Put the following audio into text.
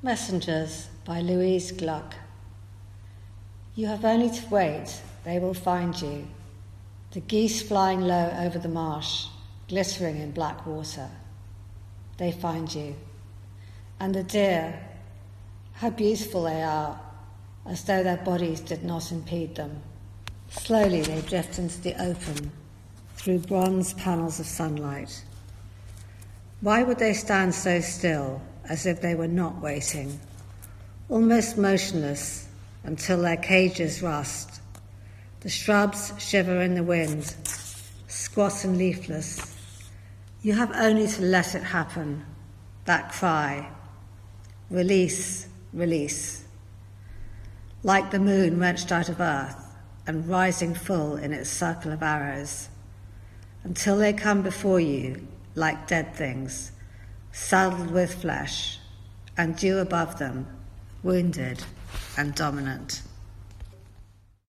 Messengers by Louise Gluck. You have only to wait, they will find you. The geese flying low over the marsh, glittering in black water. They find you. And the deer, how beautiful they are, as though their bodies did not impede them. Slowly they drift into the open, through bronze panels of sunlight. Why would they stand so still, as if they were not waiting, almost motionless until their cages rust? The shrubs shiver in the wind, squat and leafless. You have only to let it happen, that cry. Release, release. Like the moon wrenched out of earth and rising full in its circle of arrows, until they come before you like dead things, saddled with flesh, and you above them, wounded and dominant.